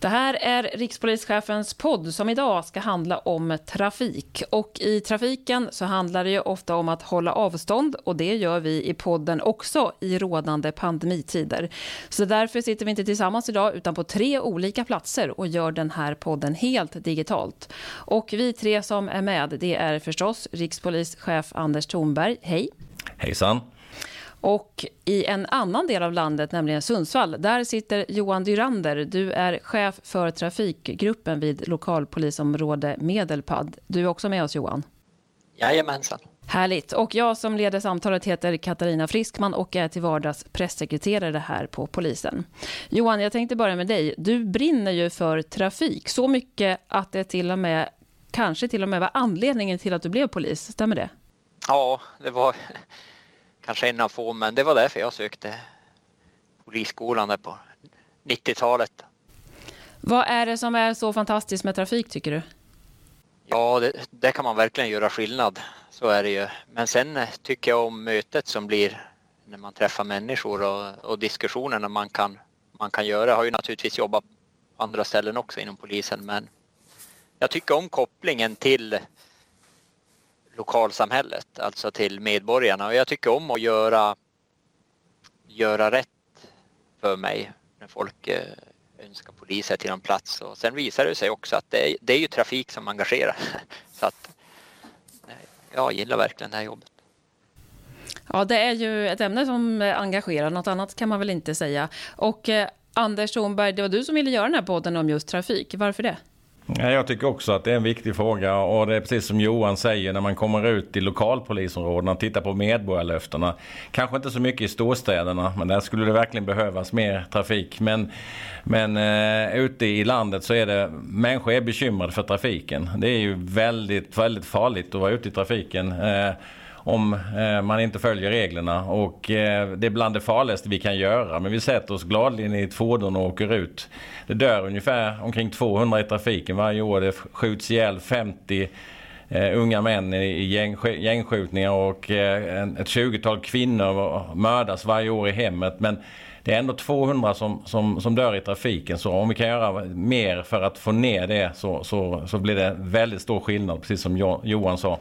Det här är rikspolischefens podd som idag ska handla om trafik. Och i trafiken så handlar det ju ofta om att hålla avstånd och det gör vi i podden också i rådande pandemitider. Så därför sitter vi inte tillsammans idag utan på tre olika platser och gör den här podden helt digitalt. Och vi tre som är med det är förstås rikspolischef Anders Thornberg. Hej! Hejsan! Och i en annan del av landet, nämligen Sundsvall, där sitter Johan Dyrander. Du är chef för trafikgruppen vid lokalpolisområde Medelpad. Du är också med oss Johan. Jajamensan. Härligt. Och jag som leder samtalet heter Katarina Friskman och är till vardags pressekreterare här på polisen. Johan, jag tänkte börja med dig. Du brinner ju för trafik så mycket att det till och med, kanske till och med var anledningen till att du blev polis. Stämmer det? Ja, det var kanske en av få, men det var därför jag sökte polisskolan där på 90-talet. Vad är det som är så fantastiskt med trafik tycker du? Ja, det, det, kan man verkligen göra skillnad. Så är det ju. Men sen tycker jag om mötet som blir när man träffar människor och, och diskussionerna man kan, man kan göra. Jag har ju naturligtvis jobbat på andra ställen också inom polisen, men jag tycker om kopplingen till lokalsamhället, alltså till medborgarna. Och jag tycker om att göra, göra rätt för mig när folk eh, önskar poliser till någon plats. Och sen visar det sig också att det är, det är ju trafik som engagerar. Så att jag gillar verkligen det här jobbet. Ja, det är ju ett ämne som engagerar. Något annat kan man väl inte säga. Och eh, Anders Thornberg, det var du som ville göra den här podden om just trafik. Varför det? Jag tycker också att det är en viktig fråga och det är precis som Johan säger när man kommer ut i lokalpolisområdena och tittar på medborgarlöftena. Kanske inte så mycket i storstäderna men där skulle det verkligen behövas mer trafik. Men, men eh, ute i landet så är det, människor är bekymrade för trafiken. Det är ju väldigt, väldigt farligt att vara ute i trafiken. Eh, om eh, man inte följer reglerna. Och eh, det är bland det farligaste vi kan göra. Men vi sätter oss gladeligen i ett fordon och åker ut. Det dör ungefär omkring 200 i trafiken varje år. Det skjuts ihjäl 50 eh, unga män i gäng, gängskjutningar och eh, ett 20-tal kvinnor mördas varje år i hemmet. Men det är ändå 200 som, som, som dör i trafiken. Så om vi kan göra mer för att få ner det så, så, så blir det väldigt stor skillnad, precis som Johan sa.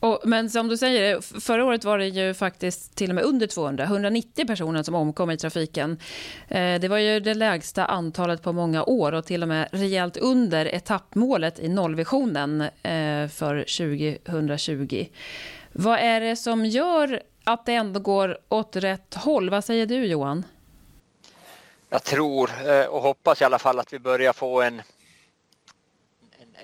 Och, men som du säger, förra året var det ju faktiskt till och med under 200, 190 personer som omkom i trafiken. Eh, det var ju det lägsta antalet på många år och till och med rejält under etappmålet i nollvisionen eh, för 2020. Vad är det som gör att det ändå går åt rätt håll? Vad säger du Johan? Jag tror eh, och hoppas i alla fall att vi börjar få en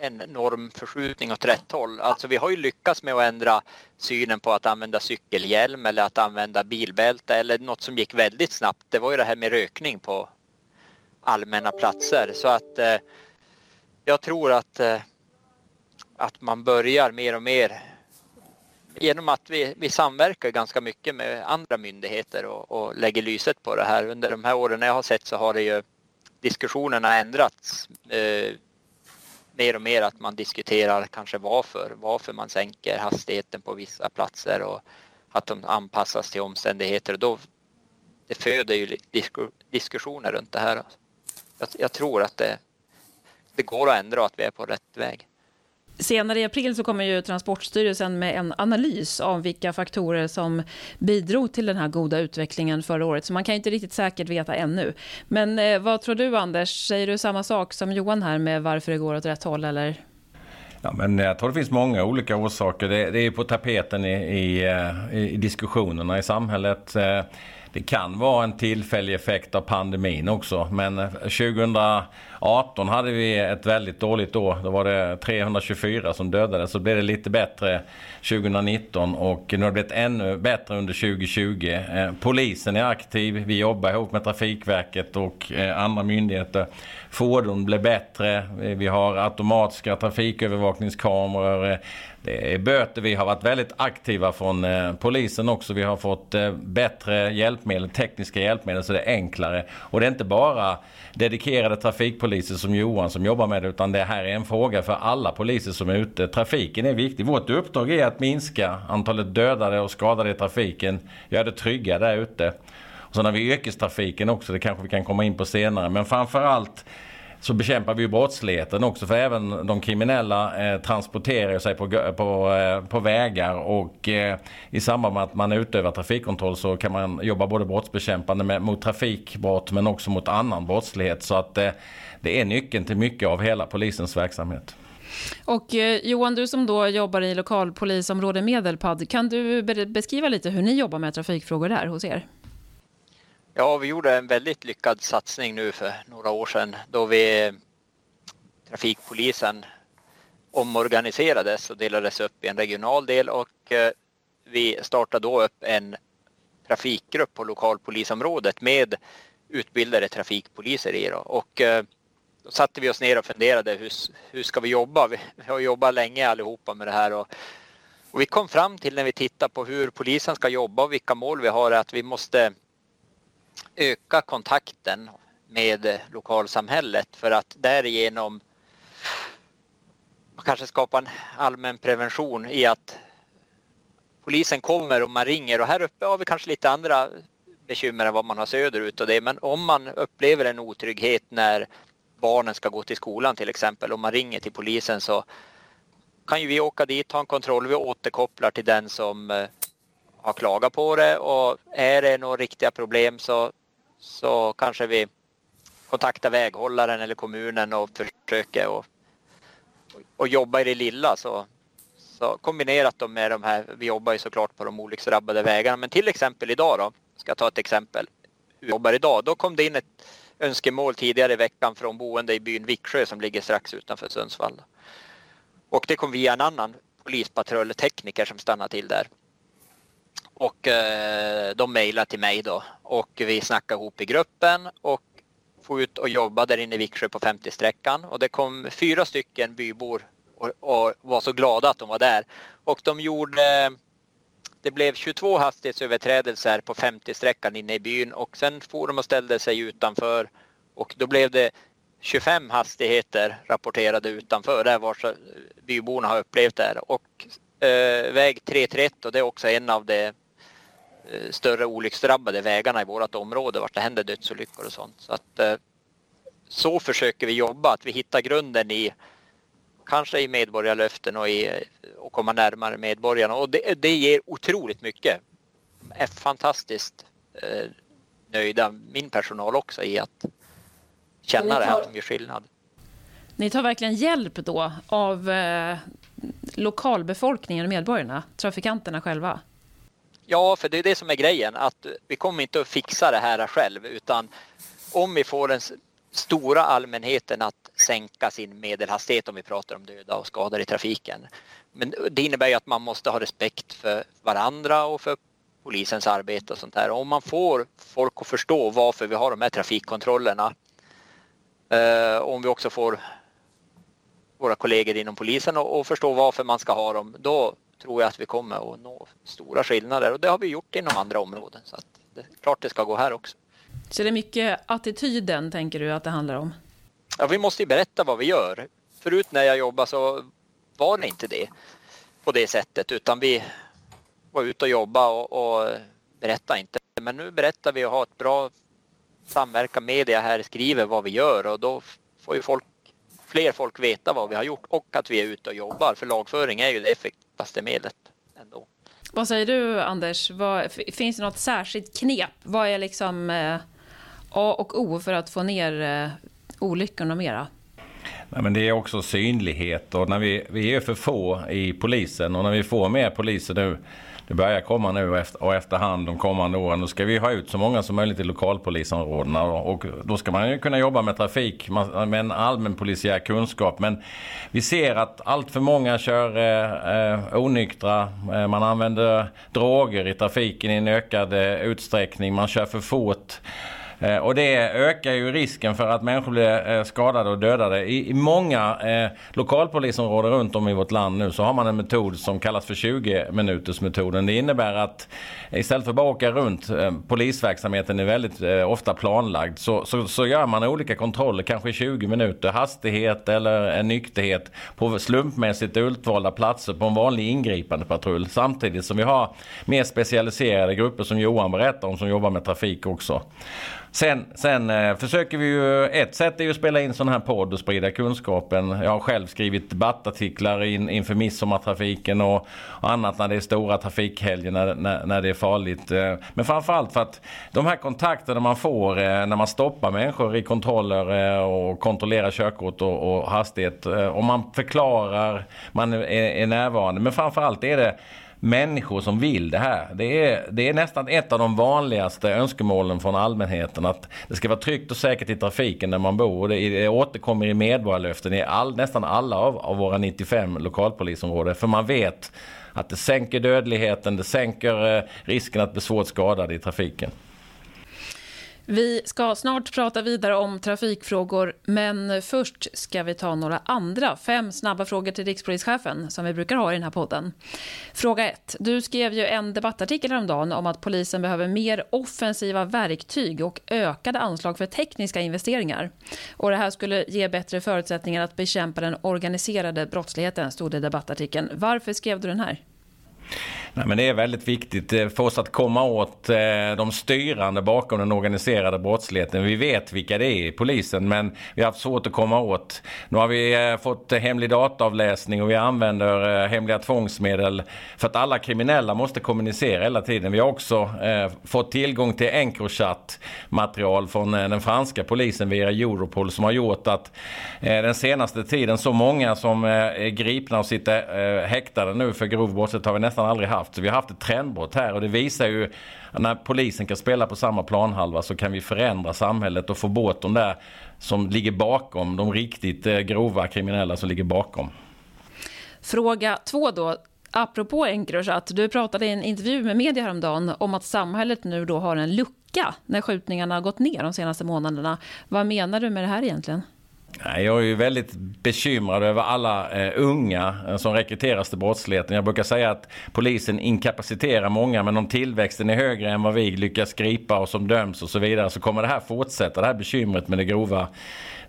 en normförskjutning åt rätt håll. Alltså vi har ju lyckats med att ändra synen på att använda cykelhjälm eller att använda bilbälte eller något som gick väldigt snabbt. Det var ju det här med rökning på allmänna platser. Så att eh, jag tror att, eh, att man börjar mer och mer genom att vi, vi samverkar ganska mycket med andra myndigheter och, och lägger lyset på det här. Under de här åren jag har sett så har det ju diskussionerna ändrats. Eh, mer och mer att man diskuterar kanske varför, varför man sänker hastigheten på vissa platser och att de anpassas till omständigheter. Och då, det föder ju diskussioner runt det här. Jag, jag tror att det, det går att ändra och att vi är på rätt väg. Senare i april så kommer ju Transportstyrelsen med en analys av vilka faktorer som bidrog till den här goda utvecklingen förra året. Så man kan inte riktigt säkert veta ännu. Men eh, vad tror du Anders? Säger du samma sak som Johan här med varför det går åt rätt håll eller? Ja, men jag tror det finns många olika orsaker. Det, det är på tapeten i, i, eh, i, diskussionerna i samhället. Eh, det kan vara en tillfällig effekt av pandemin också. Men eh, 2018 hade vi ett väldigt dåligt år. Då var det 324 som dödades. Så blev det lite bättre 2019 och nu har det blivit ännu bättre under 2020. Eh, polisen är aktiv. Vi jobbar ihop med Trafikverket och eh, andra myndigheter. Fordon blir bättre. Vi har automatiska trafikövervakningskameror. Det är böter. Vi har varit väldigt aktiva från eh, polisen också. Vi har fått eh, bättre hjälpmedel, tekniska hjälpmedel så det är enklare. Och det är inte bara dedikerade trafikpoliser som Johan som jobbar med det utan det här är en fråga för alla poliser som är ute. Trafiken är viktig. Vårt uppdrag är att minska antalet dödade och skadade i trafiken, göra det trygga där ute. Och sen har vi yrkestrafiken också, det kanske vi kan komma in på senare. Men framförallt så bekämpar vi brottsligheten också för även de kriminella eh, transporterar sig på, på, eh, på vägar och eh, i samband med att man utövar trafikkontroll så kan man jobba både brottsbekämpande med, mot trafikbrott men också mot annan brottslighet. Så att eh, det är nyckeln till mycket av hela polisens verksamhet. Och eh, Johan, du som då jobbar i lokalpolisområde Medelpad, kan du beskriva lite hur ni jobbar med trafikfrågor där hos er? Ja, vi gjorde en väldigt lyckad satsning nu för några år sedan då vi eh, trafikpolisen omorganiserades och delades upp i en regional del och eh, vi startade då upp en trafikgrupp på lokalpolisområdet med utbildade trafikpoliser i. Då. Och eh, då satte vi oss ner och funderade hur, hur ska vi jobba? Vi, vi har jobbat länge allihopa med det här och, och vi kom fram till när vi tittar på hur polisen ska jobba och vilka mål vi har att vi måste öka kontakten med lokalsamhället för att därigenom kanske skapa en allmän prevention i att polisen kommer och man ringer. Och här uppe har vi kanske lite andra bekymmer än vad man har söderut och det. Men om man upplever en otrygghet när barnen ska gå till skolan till exempel och man ringer till polisen så kan ju vi åka dit, ta en kontroll, vi återkopplar till den som eh, har klagat på det. Och är det några riktiga problem så, så kanske vi kontaktar väghållaren eller kommunen och försöker och, och jobba i det lilla. Så, så kombinerat dem med de här, vi jobbar ju såklart på de olycksdrabbade vägarna, men till exempel idag då, ska jag ta ett exempel, hur vi jobbar idag, då kom det in ett önskemål tidigare i veckan från boende i byn Viksjö som ligger strax utanför Sundsvall. Och det kom via en annan polispatrulltekniker som stannade till där. Och eh, de mejlade till mig då och vi snackade ihop i gruppen och for ut och jobba där inne i Viksjö på 50-sträckan och det kom fyra stycken bybor och, och, var så glada att de var där. Och de gjorde det blev 22 hastighetsöverträdelser på 50-sträckan inne i byn och sen for de och ställde sig utanför och då blev det 25 hastigheter rapporterade utanför där var eh, byborna har upplevt det här. Och eh, väg 331 och det är också en av de eh, större olycksdrabbade vägarna i vårt område vart det händer dödsolyckor och sånt. Så, att, eh, så försöker vi jobba, att vi hittar grunden i kanske i medborgarlöften och, i, och komma närmare medborgarna och det, det ger otroligt mycket. De är fantastiskt eh, nöjda, min personal också, i att känna det här att de gör skillnad. Ni tar verkligen hjälp då av eh, lokalbefolkningen och medborgarna, trafikanterna själva? Ja, för det är det som är grejen, att vi kommer inte att fixa det här själv utan om vi får den stora allmänheten att sänka sin medelhastighet om vi pratar om döda och skadade i trafiken. Men det innebär ju att man måste ha respekt för varandra och för polisens arbete och sånt där. Om man får folk att förstå varför vi har de här trafikkontrollerna eh, om vi också får våra kollegor inom polisen att förstå varför man ska ha dem, då tror jag att vi kommer att nå stora skillnader och det har vi gjort inom andra områden. Så att det är klart det ska gå här också. Så det är mycket attityden, tänker du, att det handlar om? Ja, vi måste ju berätta vad vi gör. Förut när jag jobbade så var det inte det på det sättet utan vi var ute och jobbade och, och berättade inte. Men nu berättar vi och har ett bra samverkan media här skriver vad vi gör och då får ju folk, fler folk veta vad vi har gjort och att vi är ute och jobbar. För lagföring är ju det effektivaste medlet ändå. Vad säger du Anders? Vad, finns det något särskilt knep? Vad är liksom eh, A och O för att få ner eh, olyckorna mera? Nej, men det är också synlighet och när vi, vi är för få i polisen och när vi får mer poliser nu det börjar komma nu efter, och efterhand de kommande åren. Då ska vi ha ut så många som möjligt i lokalpolisområdena. Och då ska man ju kunna jobba med trafik med en allmän polisiär kunskap. Men vi ser att allt för många kör eh, eh, onyktra. Eh, man använder droger i trafiken i en ökad eh, utsträckning. Man kör för fort. Eh, och det ökar ju risken för att människor blir eh, skadade och dödade. I, i många eh, lokalpolisområden runt om i vårt land nu så har man en metod som kallas för 20 minuters metoden. Det innebär att istället för att bara åka runt, eh, polisverksamheten är väldigt eh, ofta planlagd, så, så, så, gör man olika kontroller, kanske i 20 minuter, hastighet eller en nykterhet på slumpmässigt utvalda platser på en vanlig ingripande patrull. Samtidigt som vi har mer specialiserade grupper som Johan berättar om som jobbar med trafik också. Sen, sen eh, försöker vi ju, ett sätt är ju att spela in sån här podd och sprida kunskapen. Jag har själv skrivit debattartiklar in, inför midsommartrafiken och, och annat när det är stora trafikhelger när, när, när, det är farligt. Eh, men framförallt för att de här kontakterna man får eh, när man stoppar människor i kontroller eh, och kontrollerar körkort och, och hastighet. Eh, Om man förklarar, man är, är närvarande. Men framförallt är det människor som vill det här. Det är, det är nästan ett av de vanligaste önskemålen från allmänheten att det ska vara tryggt och säkert i trafiken där man bor. Det, det återkommer i medborgarlöften i all, nästan alla av, av våra 95 lokalpolisområden. För man vet att det sänker dödligheten, det sänker eh, risken att bli svårt skadad i trafiken. Vi ska snart prata vidare om trafikfrågor, men först ska vi ta några andra fem snabba frågor till rikspolischefen som vi brukar ha i den här podden. Fråga 1. Du skrev ju en debattartikel häromdagen om att polisen behöver mer offensiva verktyg och ökade anslag för tekniska investeringar. Och det här skulle ge bättre förutsättningar att bekämpa den organiserade brottsligheten, stod det i debattartikeln. Varför skrev du den här? Nej, men det är väldigt viktigt eh, för oss att komma åt eh, de styrande bakom den organiserade brottsligheten. Vi vet vilka det är i polisen men vi har haft svårt att komma åt. Nu har vi eh, fått hemlig dataavläsning och vi använder hemliga tvångsmedel för att alla kriminella måste kommunicera hela tiden. Vi har också fått tillgång till Encrochat material från den franska polisen via Europol som har gjort att den senaste tiden så många som är gripna och sitter häktade nu för grov brottslighet har vi nästan aldrig haft haft. Så vi har haft ett trendbrott här och det visar ju när polisen kan spela på samma planhalva så kan vi förändra samhället och få bort de där som ligger bakom, de riktigt eh, grova kriminella som ligger bakom. Fråga två då. Apropå Encrochat, du pratade i en intervju med media häromdagen om att samhället nu då har en lucka när skjutningarna har gått ner de senaste månaderna. Vad menar du med det här egentligen? Jag är ju väldigt bekymrad över alla eh, unga eh, som rekryteras till brottsligheten. Jag brukar säga att polisen inkapaciterar många men om tillväxten är högre än vad vi lyckas gripa och som döms och så vidare så kommer det här fortsätta. Det här bekymret med det grova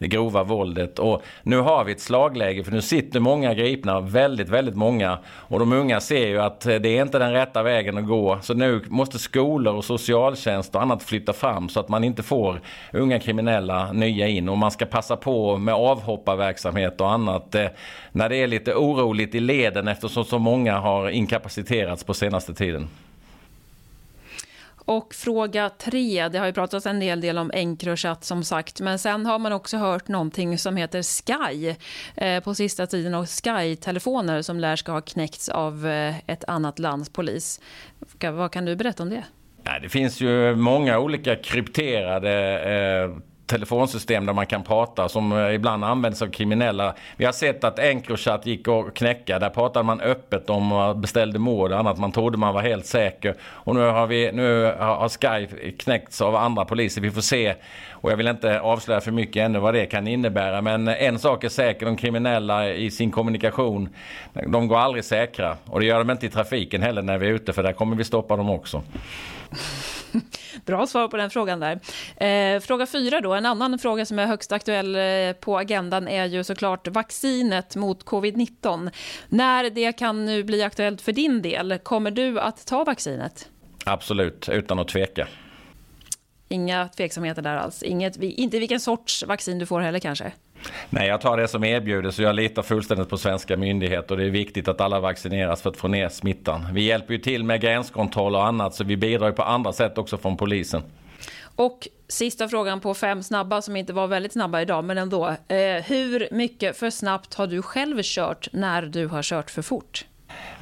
det grova våldet. Och nu har vi ett slagläge för nu sitter många gripna, väldigt, väldigt många. Och de unga ser ju att eh, det är inte den rätta vägen att gå. Så nu måste skolor och socialtjänst och annat flytta fram så att man inte får unga kriminella nya in. Och man ska passa på med avhopparverksamhet och annat eh, när det är lite oroligt i leden eftersom så många har inkapaciterats på senaste tiden. Och fråga tre, det har ju pratats en hel del om Encrochat som sagt, men sen har man också hört någonting som heter Sky eh, på sista tiden och Sky-telefoner som lär ska ha knäckts av eh, ett annat lands polis. Vad kan du berätta om det? Ja, det finns ju många olika krypterade eh telefonsystem där man kan prata som eh, ibland används av kriminella. Vi har sett att Encrochat gick att knäcka. Där pratade man öppet om beställde mord och annat. Man trodde man var helt säker. Och nu har, vi, nu har Sky knäckts av andra poliser. Vi får se. Och jag vill inte avslöja för mycket ännu vad det kan innebära. Men en sak är säker. De kriminella i sin kommunikation. De går aldrig säkra. Och det gör de inte i trafiken heller när vi är ute. För där kommer vi stoppa dem också. Bra svar på den frågan där. Eh, fråga fyra då, en annan fråga som är högst aktuell eh, på agendan är ju såklart vaccinet mot covid-19. När det kan nu bli aktuellt för din del, kommer du att ta vaccinet? Absolut, utan att tveka. Inga tveksamheter där alls? Inget, inte vilken sorts vaccin du får heller kanske? Nej, jag tar det som erbjudes och jag litar fullständigt på svenska myndigheter. Det är viktigt att alla vaccineras för att få ner smittan. Vi hjälper ju till med gränskontroll och annat så vi bidrar ju på andra sätt också från polisen. Och sista frågan på fem snabba som inte var väldigt snabba idag men ändå. Eh, hur mycket för snabbt har du själv kört när du har kört för fort?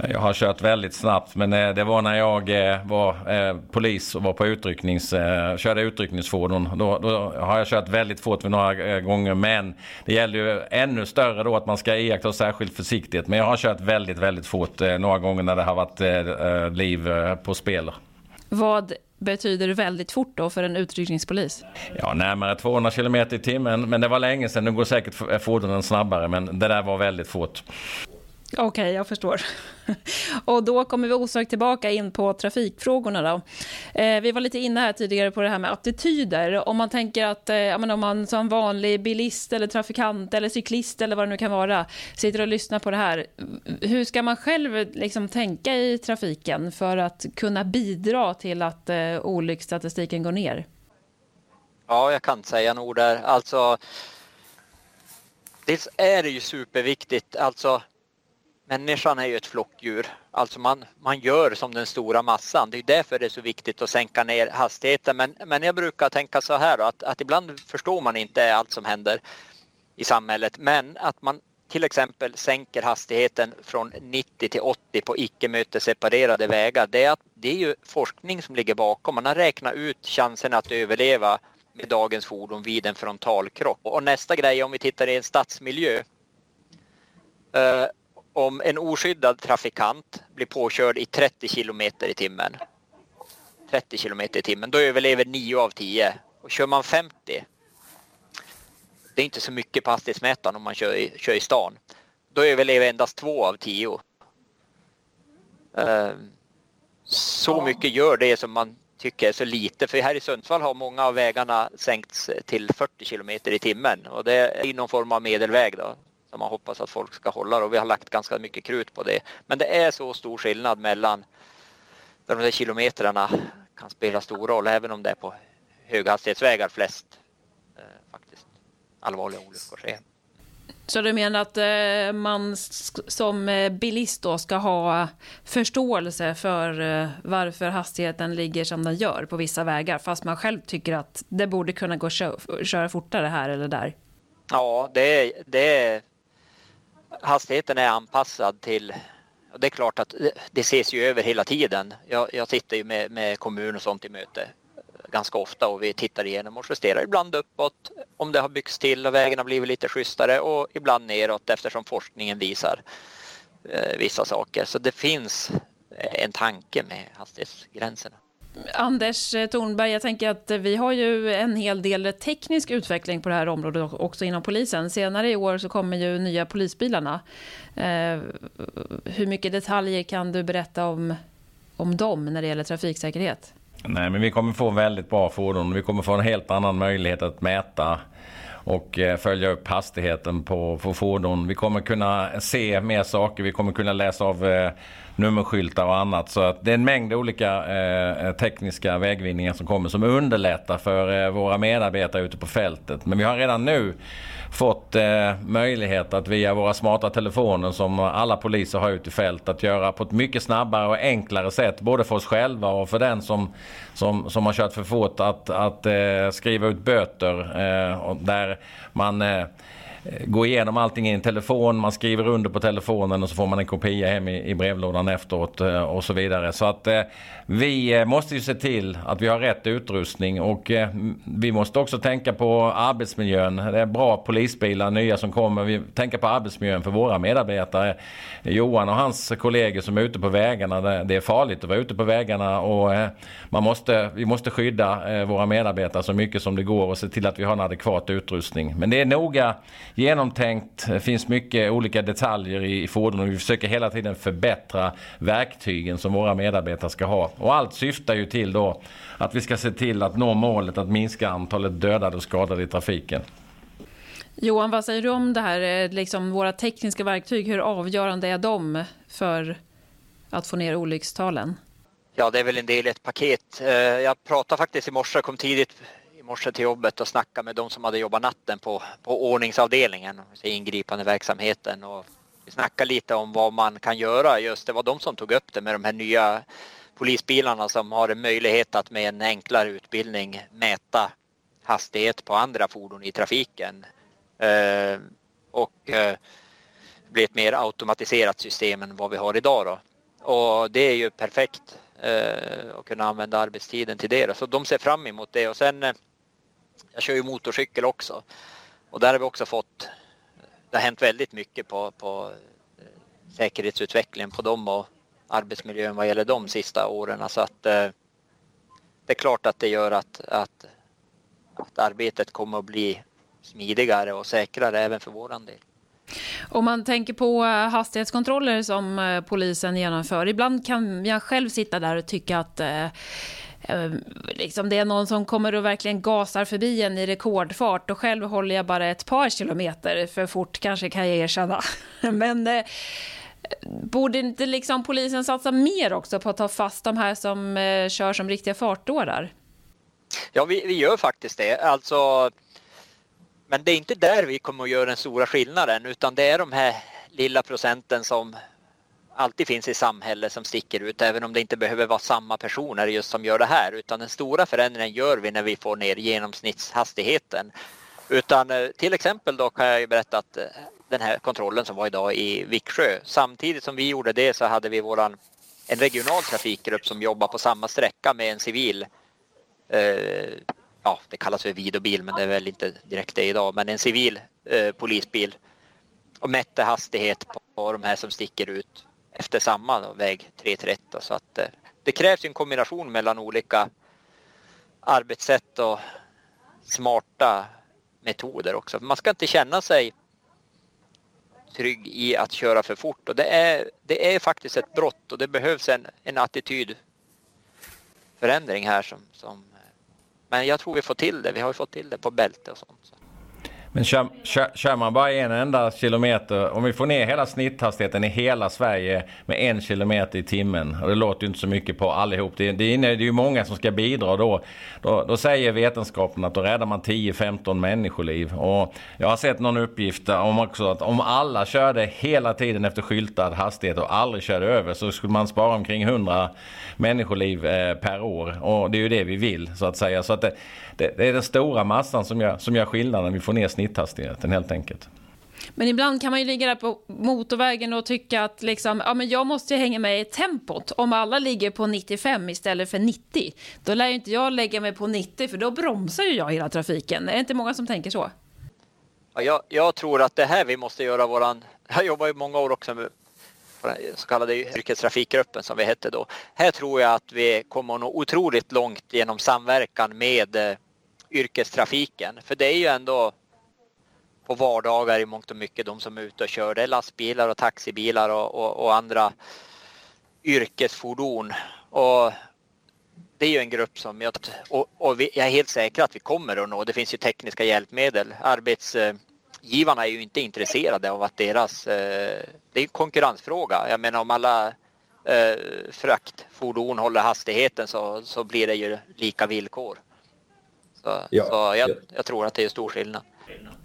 Jag har kört väldigt snabbt men eh, det var när jag eh, var eh, polis och var på utrycknings, körde utryckningsfordon. Då, då har jag kört väldigt fort vid några gånger men det gäller ju ännu större då att man ska iaktta särskild försiktighet. Men jag har kört väldigt, väldigt fort några gånger när det har varit liv på spel. Vad betyder väldigt fort då för en utryckningspolis? Ja, närmare 200 km i timmen. Men det var länge sedan. Nu går säkert fordonen snabbare, men det där var väldigt fort. Okej, okay, jag förstår. Och då kommer vi osökt tillbaka in på trafikfrågorna. Då. Eh, vi var lite inne här tidigare på det här med attityder. Om man tänker att eh, om man som vanlig bilist eller trafikant eller cyklist eller vad det nu kan vara sitter och lyssnar på det här. Hur ska man själv liksom tänka i trafiken för att kunna bidra till att eh, olycksstatistiken går ner? Ja, jag kan säga nog där. Alltså, dels är det ju superviktigt. Alltså, Människan är ju ett flockdjur, alltså man, man gör som den stora massan. Det är därför det är så viktigt att sänka ner hastigheten. Men, men jag brukar tänka så här då, att, att ibland förstår man inte allt som händer i samhället, men att man till exempel sänker hastigheten från 90 till 80 på icke mötesseparerade vägar. Det är, att, det är ju forskning som ligger bakom. Man har räknat ut chansen att överleva med dagens fordon vid en frontalkrock. Och nästa grej om vi tittar i en stadsmiljö eh, om en oskyddad trafikant blir påkörd i 30 kilometer i timmen 30 kilometer i timmen, då överlever 9 av 10. Och kör man 50, det är inte så mycket på hastighetsmätaren om man kör i, kör i stan, då överlever endast 2 av 10. Ehm, så mycket gör det som man tycker är så lite, för här i Sundsvall har många av vägarna sänkts till 40 kilometer i timmen och det är någon form av medelväg då som man hoppas att folk ska hålla och vi har lagt ganska mycket krut på det. Men det är så stor skillnad mellan där de där kilometrarna kan spela stor roll även om det är på höghastighetsvägar flest eh, faktiskt allvarliga olyckor sker. Så du menar att eh, man som eh, bilist då ska ha förståelse för eh, varför hastigheten ligger som den gör på vissa vägar fast man själv tycker att det borde kunna gå att köra fortare här eller där? Ja, det är, det är hastigheten är anpassad till det är klart att det ses ju över hela tiden. Jag, jag sitter ju med, med kommun och sånt i möte ganska ofta och vi tittar igenom och justerar ibland uppåt om det har byggts till och vägen har blivit lite schysstare och ibland neråt eftersom forskningen visar eh, vissa saker. Så det finns en tanke med hastighetsgränserna. Anders Thornberg, jag tänker att vi har ju en hel del teknisk utveckling på det här området också inom polisen. Senare i år så kommer ju nya polisbilarna. Eh, hur mycket detaljer kan du berätta om, om dem när det gäller trafiksäkerhet? Nej, men vi kommer få väldigt bra fordon. Vi kommer få en helt annan möjlighet att mäta och eh, följa upp hastigheten på, på fordon. Vi kommer kunna se mer saker. Vi kommer kunna läsa av eh, nummerskyltar och annat. Så att det är en mängd olika eh, eh, tekniska vägvinningar som kommer som underlättar för eh, våra medarbetare ute på fältet. Men vi har redan nu fått eh, möjlighet att via våra smarta telefoner som alla poliser har ute i fält att göra på ett mycket snabbare och enklare sätt både för oss själva och för den som, som, som har kört för fort att, att eh, skriva ut böter eh, där man Eh, Eh, gå igenom allting i en telefon, man skriver under på telefonen och så får man en kopia hem i, i brevlådan efteråt eh, och så vidare. Så att eh, vi eh, måste ju se till att vi har rätt utrustning och eh, vi måste också tänka på arbetsmiljön. Det är bra polisbilar, nya som kommer. Vi tänker på arbetsmiljön för våra medarbetare. Johan och hans kollegor som är ute på vägarna. Det är farligt att vara ute på vägarna och man måste, vi måste skydda våra medarbetare så mycket som det går och se till att vi har en adekvat utrustning. Men det är noga genomtänkt. Det finns mycket olika detaljer i fordonen. Vi försöker hela tiden förbättra verktygen som våra medarbetare ska ha. Och allt syftar ju till då att vi ska se till att nå målet att minska antalet dödade och skadade i trafiken. Johan, vad säger du om det här, eh, liksom våra tekniska verktyg? Hur avgörande är de för att få ner olyckstalen? Ja, det är väl en del i ett paket. Eh, jag pratade faktiskt i morse, kom tidigt i morse till jobbet och snackade med de som hade jobbat natten på, på ordningsavdelningen, ingripande verksamheten och vi snackade lite om vad man kan göra. Just det var de som tog upp det med de här nya polisbilarna som har en möjlighet att med en enklare utbildning mäta hastighet på andra fordon i trafiken. Eh, och eh, bli ett mer automatiserat system än vad vi har idag. Då. Och det är ju perfekt eh, att kunna använda arbetstiden till det. Då. Så de ser fram emot det och sen eh, jag kör ju motorcykel också och där har vi också fått, det har hänt väldigt mycket på, på eh, säkerhetsutvecklingen på dem och arbetsmiljön vad gäller de sista åren. Så att, eh, det är klart att det gör att, att, att arbetet kommer att bli smidigare och säkrare även för våran del. Om man tänker på eh, hastighetskontroller som polisen genomför. Ibland kan jag själv sitta där och tycka att eh, Ehm, liksom det är någon som kommer och verkligen gasar förbi en i rekordfart och själv håller jag bara ett par kilometer för fort kanske kan jag erkänna. Men eh, borde inte liksom polisen satsa mer också på att ta fast de här som eh, kör som riktiga fartdårar? Ja, vi, vi gör faktiskt det. Alltså men det är inte där vi kommer att göra den stora skillnaden utan det är de här lilla procenten som alltid finns i samhället som sticker ut även om det inte behöver vara samma personer just som gör det här utan den stora förändringen gör vi när vi får ner genomsnittshastigheten. Utan eh, till exempel då kan jag berätta att eh, den här kontrollen som var idag i Viksjö samtidigt som vi gjorde det så hade vi våran en regional trafikgrupp som jobbar på samma sträcka med en civil eh, ja, det kallas för videobil men det är väl inte direkt det idag, men en civil eh, polisbil och mätte hastighet på, på de här som sticker ut efter samma då, väg 331. Så att eh, det krävs en kombination mellan olika arbetssätt och smarta metoder också. Man ska inte känna sig trygg i att köra för fort och det är, det är faktiskt ett brott och det behövs en, en attitydförändring här som, som eh, men jag tror vi får till det. Vi har ju fått till det på bälte och sånt. Men kör, kör, kör, man bara en enda kilometer, om vi får ner hela snitthastigheten i hela Sverige med en kilometer i timmen, och det låter ju inte så mycket på allihop, det, det, det är ju många som ska bidra då, då, då säger vetenskapen att då räddar man 10-15 människoliv. Och jag har sett någon uppgift om också att om alla körde hela tiden efter skyltad hastighet och aldrig körde över så skulle man spara omkring 100 människoliv eh, per år. Och det är ju det vi vill så att säga. Så att det, det, det är den stora massan som gör, som gör skillnaden. Vi får ner snitthastigheten helt enkelt. Men ibland kan man ju ligga där på motorvägen och tycka att liksom, ja, men jag måste hänga med i tempot. Om alla ligger på 95 istället för 90, då lär ju inte jag lägga mig på 90 för då bromsar ju jag hela trafiken. Är det inte många som tänker så? Ja, jag, jag tror att det här vi måste göra våran... Jag jobbar ju många år också med så kallade yrkestrafikgruppen som vi hette då. Här tror jag att vi kommer nå otroligt långt genom samverkan med eh, yrkestrafiken. För det är ju ändå på vardagar i mångt och mycket de som är ute och kör. Det är lastbilar och taxibilar och, och, och andra yrkesfordon. Och det är ju en grupp som jag, och, och vi, jag är helt säker att vi kommer att nå. Det finns ju tekniska hjälpmedel. Arbetsgivarna är ju inte intresserade av att deras, eh, det är en konkurrensfråga. Jag menar om alla eh, fraktfordon håller hastigheten så, så blir det ju lika villkor. Så, ja, så jag, jag, tror att det är stor skillnad.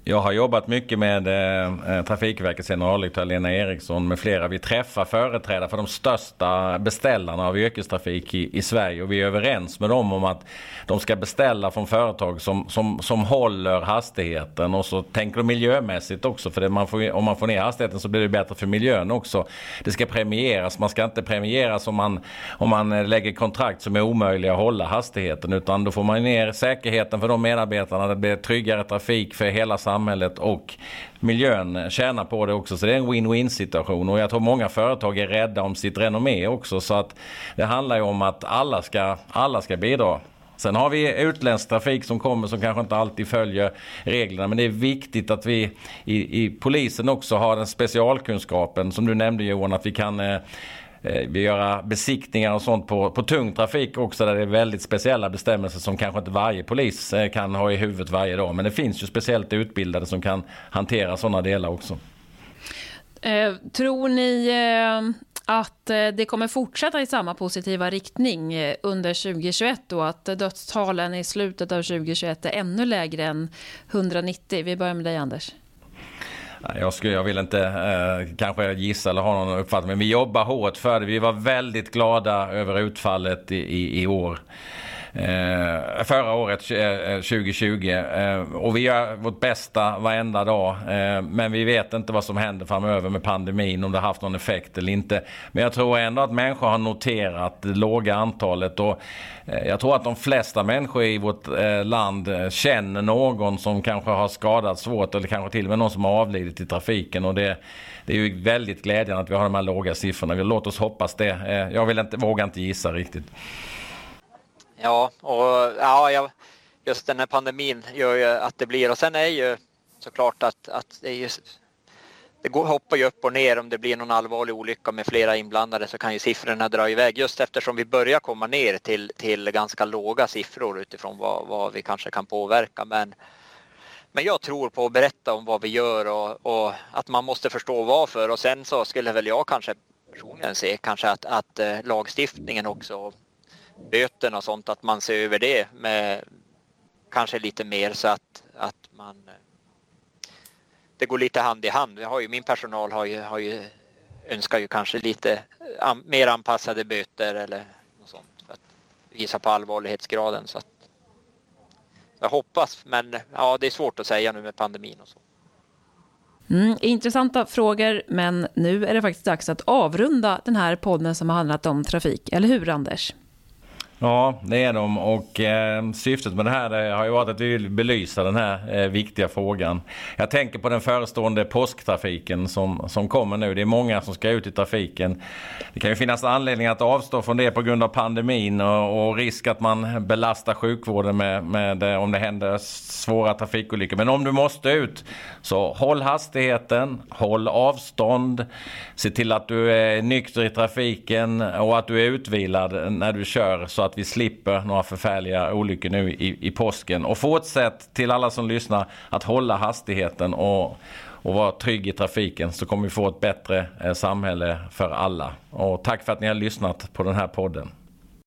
Jag har jobbat mycket med eh, eh, Trafikverkets generaldirektör Lena Eriksson med flera. Vi träffar företrädare för de största beställarna av yrkestrafik i, i, Sverige och vi är överens med dem om att de ska beställa från företag som, som, som håller hastigheten och så tänker de miljömässigt också för man får, om man får ner hastigheten så blir det bättre för miljön också. Det ska premieras, man ska inte premieras om man, om man eh, lägger kontrakt som är omöjliga att hålla hastigheten utan då får man ner säkerheten för de medarbetarna, det blir tryggare trafik för hela samhället Samhället och miljön tjänar på det också. Så det är en win-win situation och jag tror många företag är rädda om sitt renommé också. Så att det handlar ju om att alla ska, alla ska bidra. Sen har vi utländsk trafik som kommer som kanske inte alltid följer reglerna. Men det är viktigt att vi i, i polisen också har den specialkunskapen som du nämnde Johan. Att vi kan Eh, Eh, vi gör besiktningar och sånt på, på tung trafik också där det är väldigt speciella bestämmelser som kanske inte varje polis eh, kan ha i huvudet varje dag. Men det finns ju speciellt utbildade som kan hantera sådana delar också. Eh, tror ni eh, att eh, det kommer fortsätta i samma positiva riktning under 2021 och att dödstalen i slutet av 2021 är ännu lägre än 190? Vi börjar med dig Anders. Jag, skulle, jag vill inte eh, kanske gissa eller ha någon uppfattning, men vi jobbar hårt för det. Vi var väldigt glada över utfallet i, i, i år. Eh, förra året, 2020. Eh, eh, eh, och vi gör vårt bästa varenda dag. Eh, men vi vet inte vad som händer framöver med pandemin, om det haft någon effekt eller inte. Men jag tror ändå att människor har noterat det låga antalet. Och eh, jag tror att de flesta människor i vårt eh, land eh, känner någon som kanske har skadats svårt eller kanske till och med någon som har avlidit i trafiken. Och det, det är ju väldigt glädjande att vi har de här låga siffrorna. Låt oss hoppas det. Jag vill inte, vågar inte gissa riktigt. Ja, och ja, jag, just den här pandemin gör ju att det blir och sen är ju såklart att, att det är ju det går, hoppar ju upp och ner. Om det blir någon allvarlig olycka med flera inblandade så kan ju siffrorna dra iväg. Just eftersom vi börjar komma ner till, till ganska låga siffror utifrån vad, vad vi kanske kan påverka. Men, men jag tror på att berätta om vad vi gör och, och, att man måste förstå varför. Och sen så skulle väl jag kanske personligen se kanske att, att eh, lagstiftningen också, böterna och sånt, att man ser över det med kanske lite mer så att, att man eh, det går lite hand i hand. Jag har ju, min personal har ju, har ju, önskar ju kanske lite an, mer anpassade böter eller något sånt för att visa på allvarlighetsgraden. Så att, jag hoppas, men ja, det är svårt att säga nu med pandemin och så. Mm, intressanta frågor, men nu är det faktiskt dags att avrunda den här podden som har handlat om trafik. Eller hur, Anders? Ja, det är de och eh, syftet med det här eh, har ju varit att vi vill belysa den här eh, viktiga frågan. Jag tänker på den förestående påsktrafiken som, som kommer nu. Det är många som ska ut i trafiken. Det kan ju finnas anledning att avstå från det på grund av pandemin och, och risk att man belastar sjukvården med, med eh, om det händer svåra trafikolyckor. Men om du måste ut så håll hastigheten, håll avstånd, se till att du är nykter i trafiken och att du är utvilad när du kör. Så att vi slipper några förfärliga olyckor nu i, i påsken. Och fortsätt till alla som lyssnar att hålla hastigheten och, och vara trygg i trafiken så kommer vi få ett bättre eh, samhälle för alla. Och tack för att ni har lyssnat på den här podden.